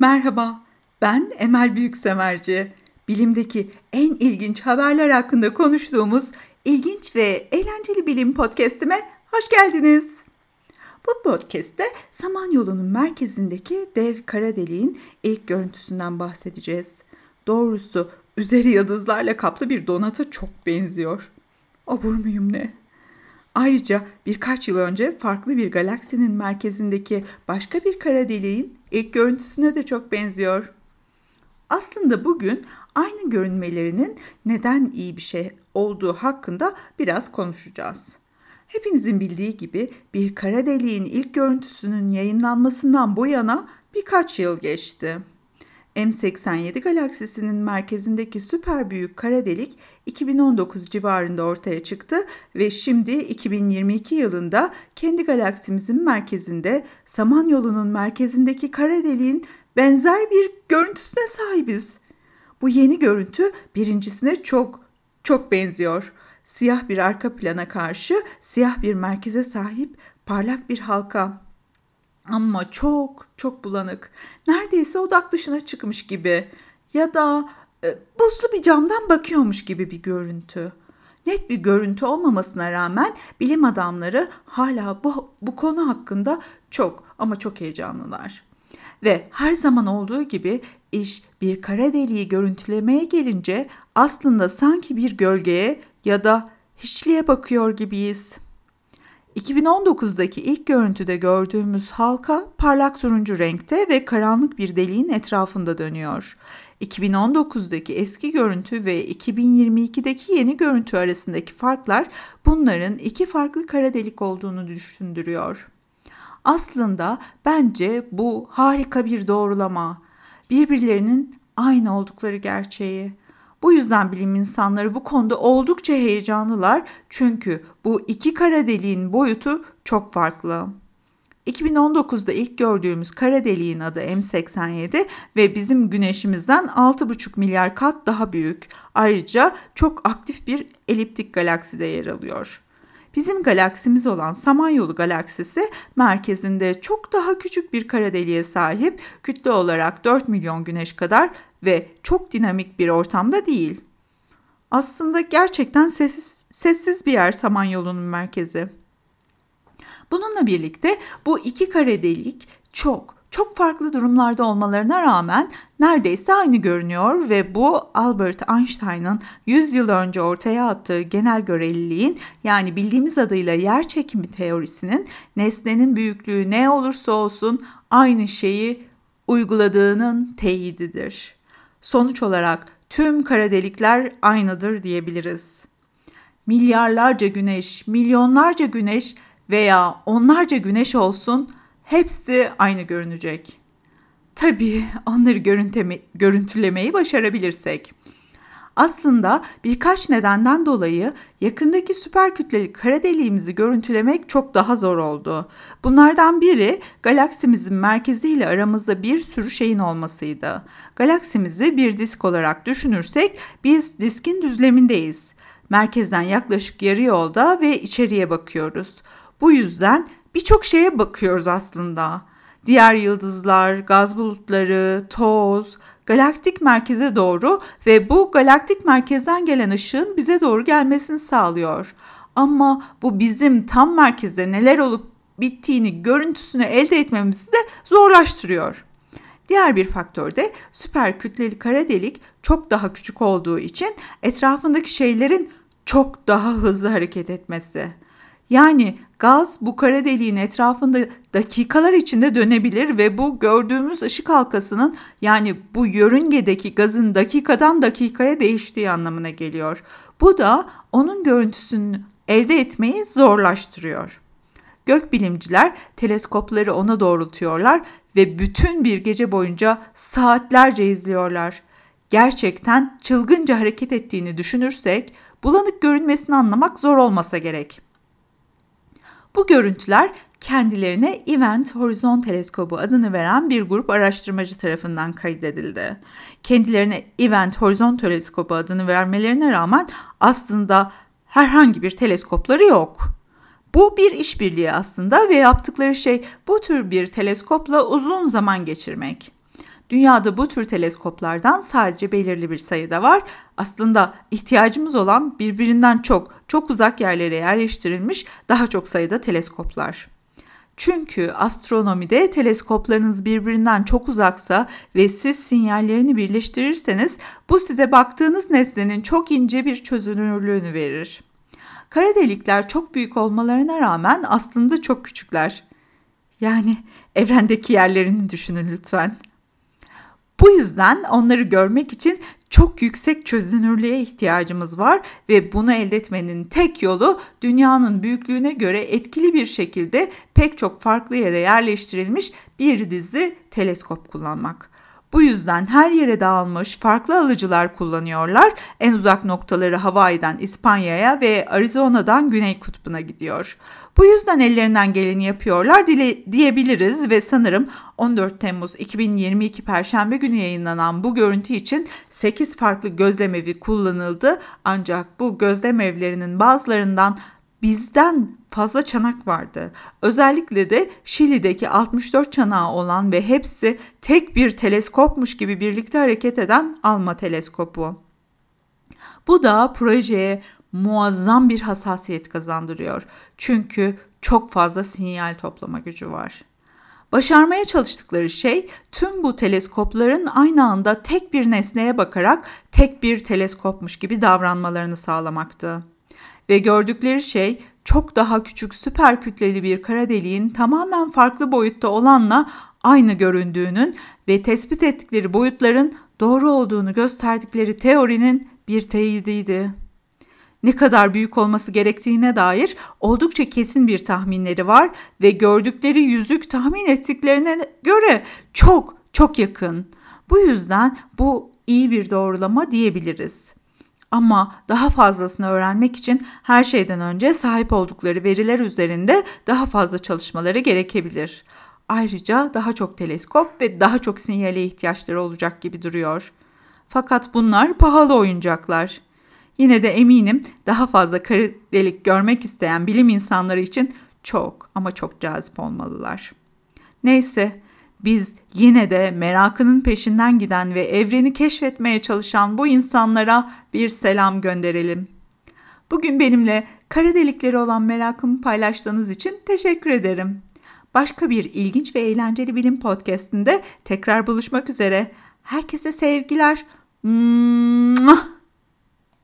Merhaba, ben Emel Büyüksemerci. Bilimdeki en ilginç haberler hakkında konuştuğumuz ilginç ve eğlenceli bilim podcast'ime hoş geldiniz. Bu podcast'te Samanyolu'nun merkezindeki dev kara deliğin ilk görüntüsünden bahsedeceğiz. Doğrusu üzeri yıldızlarla kaplı bir donata çok benziyor. Obur muyum ne? Ayrıca birkaç yıl önce farklı bir galaksinin merkezindeki başka bir kara deliğin ilk görüntüsüne de çok benziyor. Aslında bugün aynı görünmelerinin neden iyi bir şey olduğu hakkında biraz konuşacağız. Hepinizin bildiği gibi bir kara deliğin ilk görüntüsünün yayınlanmasından bu yana birkaç yıl geçti. M87 galaksisinin merkezindeki süper büyük kara delik 2019 civarında ortaya çıktı ve şimdi 2022 yılında kendi galaksimizin merkezinde Samanyolu'nun merkezindeki kara deliğin benzer bir görüntüsüne sahibiz. Bu yeni görüntü birincisine çok çok benziyor. Siyah bir arka plana karşı siyah bir merkeze sahip parlak bir halka. Ama çok çok bulanık. Neredeyse odak dışına çıkmış gibi. Ya da e, buzlu bir camdan bakıyormuş gibi bir görüntü. Net bir görüntü olmamasına rağmen bilim adamları hala bu, bu konu hakkında çok ama çok heyecanlılar. Ve her zaman olduğu gibi iş bir kara deliği görüntülemeye gelince aslında sanki bir gölgeye ya da hiçliğe bakıyor gibiyiz. 2019'daki ilk görüntüde gördüğümüz halka parlak turuncu renkte ve karanlık bir deliğin etrafında dönüyor. 2019'daki eski görüntü ve 2022'deki yeni görüntü arasındaki farklar bunların iki farklı kara delik olduğunu düşündürüyor. Aslında bence bu harika bir doğrulama. Birbirlerinin aynı oldukları gerçeği. Bu yüzden bilim insanları bu konuda oldukça heyecanlılar çünkü bu iki kara deliğin boyutu çok farklı. 2019'da ilk gördüğümüz kara deliğin adı M87 ve bizim güneşimizden 6,5 milyar kat daha büyük. Ayrıca çok aktif bir eliptik galakside yer alıyor. Bizim galaksimiz olan Samanyolu galaksisi merkezinde çok daha küçük bir kara deliğe sahip, kütle olarak 4 milyon güneş kadar ve çok dinamik bir ortamda değil. Aslında gerçekten sessiz, sessiz bir yer Samanyolu'nun merkezi. Bununla birlikte bu iki kara delik çok çok farklı durumlarda olmalarına rağmen neredeyse aynı görünüyor ve bu Albert Einstein'ın 100 yıl önce ortaya attığı genel göreliliğin yani bildiğimiz adıyla yer çekimi teorisinin nesnenin büyüklüğü ne olursa olsun aynı şeyi uyguladığının teyididir. Sonuç olarak tüm kara delikler aynıdır diyebiliriz. Milyarlarca güneş, milyonlarca güneş veya onlarca güneş olsun hepsi aynı görünecek. Tabii onları görüntülemeyi başarabilirsek. Aslında birkaç nedenden dolayı yakındaki süper kütleli kara deliğimizi görüntülemek çok daha zor oldu. Bunlardan biri galaksimizin merkeziyle aramızda bir sürü şeyin olmasıydı. Galaksimizi bir disk olarak düşünürsek biz diskin düzlemindeyiz. Merkezden yaklaşık yarı yolda ve içeriye bakıyoruz. Bu yüzden birçok şeye bakıyoruz aslında. Diğer yıldızlar, gaz bulutları, toz, galaktik merkeze doğru ve bu galaktik merkezden gelen ışığın bize doğru gelmesini sağlıyor. Ama bu bizim tam merkezde neler olup bittiğini görüntüsünü elde etmemizi de zorlaştırıyor. Diğer bir faktör de süper kütleli kara delik çok daha küçük olduğu için etrafındaki şeylerin çok daha hızlı hareket etmesi. Yani gaz bu kara deliğin etrafında dakikalar içinde dönebilir ve bu gördüğümüz ışık halkasının yani bu yörüngedeki gazın dakikadan dakikaya değiştiği anlamına geliyor. Bu da onun görüntüsünü elde etmeyi zorlaştırıyor. Gökbilimciler teleskopları ona doğrultuyorlar ve bütün bir gece boyunca saatlerce izliyorlar. Gerçekten çılgınca hareket ettiğini düşünürsek bulanık görünmesini anlamak zor olmasa gerek. Bu görüntüler kendilerine Event Horizon Teleskobu adını veren bir grup araştırmacı tarafından kaydedildi. Kendilerine Event Horizon Teleskobu adını vermelerine rağmen aslında herhangi bir teleskopları yok. Bu bir işbirliği aslında ve yaptıkları şey bu tür bir teleskopla uzun zaman geçirmek. Dünyada bu tür teleskoplardan sadece belirli bir sayıda var. Aslında ihtiyacımız olan birbirinden çok, çok uzak yerlere yerleştirilmiş daha çok sayıda teleskoplar. Çünkü astronomide teleskoplarınız birbirinden çok uzaksa ve siz sinyallerini birleştirirseniz bu size baktığınız nesnenin çok ince bir çözünürlüğünü verir. Kara delikler çok büyük olmalarına rağmen aslında çok küçükler. Yani evrendeki yerlerini düşünün lütfen. Bu yüzden onları görmek için çok yüksek çözünürlüğe ihtiyacımız var ve bunu elde etmenin tek yolu dünyanın büyüklüğüne göre etkili bir şekilde pek çok farklı yere yerleştirilmiş bir dizi teleskop kullanmak. Bu yüzden her yere dağılmış farklı alıcılar kullanıyorlar. En uzak noktaları Hawaii'den İspanya'ya ve Arizona'dan Güney Kutbu'na gidiyor. Bu yüzden ellerinden geleni yapıyorlar dile, diyebiliriz ve sanırım 14 Temmuz 2022 Perşembe günü yayınlanan bu görüntü için 8 farklı gözlemevi kullanıldı. Ancak bu gözlemevlerinin bazılarından bizden fazla çanak vardı. Özellikle de Şili'deki 64 çanağı olan ve hepsi tek bir teleskopmuş gibi birlikte hareket eden Alma teleskopu. Bu da projeye muazzam bir hassasiyet kazandırıyor. Çünkü çok fazla sinyal toplama gücü var. Başarmaya çalıştıkları şey tüm bu teleskopların aynı anda tek bir nesneye bakarak tek bir teleskopmuş gibi davranmalarını sağlamaktı ve gördükleri şey çok daha küçük süper kütleli bir kara deliğin tamamen farklı boyutta olanla aynı göründüğünün ve tespit ettikleri boyutların doğru olduğunu gösterdikleri teorinin bir teyidiydi. Ne kadar büyük olması gerektiğine dair oldukça kesin bir tahminleri var ve gördükleri yüzük tahmin ettiklerine göre çok çok yakın. Bu yüzden bu iyi bir doğrulama diyebiliriz. Ama daha fazlasını öğrenmek için her şeyden önce sahip oldukları veriler üzerinde daha fazla çalışmaları gerekebilir. Ayrıca daha çok teleskop ve daha çok sinyale ihtiyaçları olacak gibi duruyor. Fakat bunlar pahalı oyuncaklar. Yine de eminim daha fazla kara delik görmek isteyen bilim insanları için çok ama çok cazip olmalılar. Neyse, biz yine de merakının peşinden giden ve evreni keşfetmeye çalışan bu insanlara bir selam gönderelim. Bugün benimle kara delikleri olan merakımı paylaştığınız için teşekkür ederim. Başka bir ilginç ve eğlenceli bilim podcastinde tekrar buluşmak üzere. Herkese sevgiler. Mwah!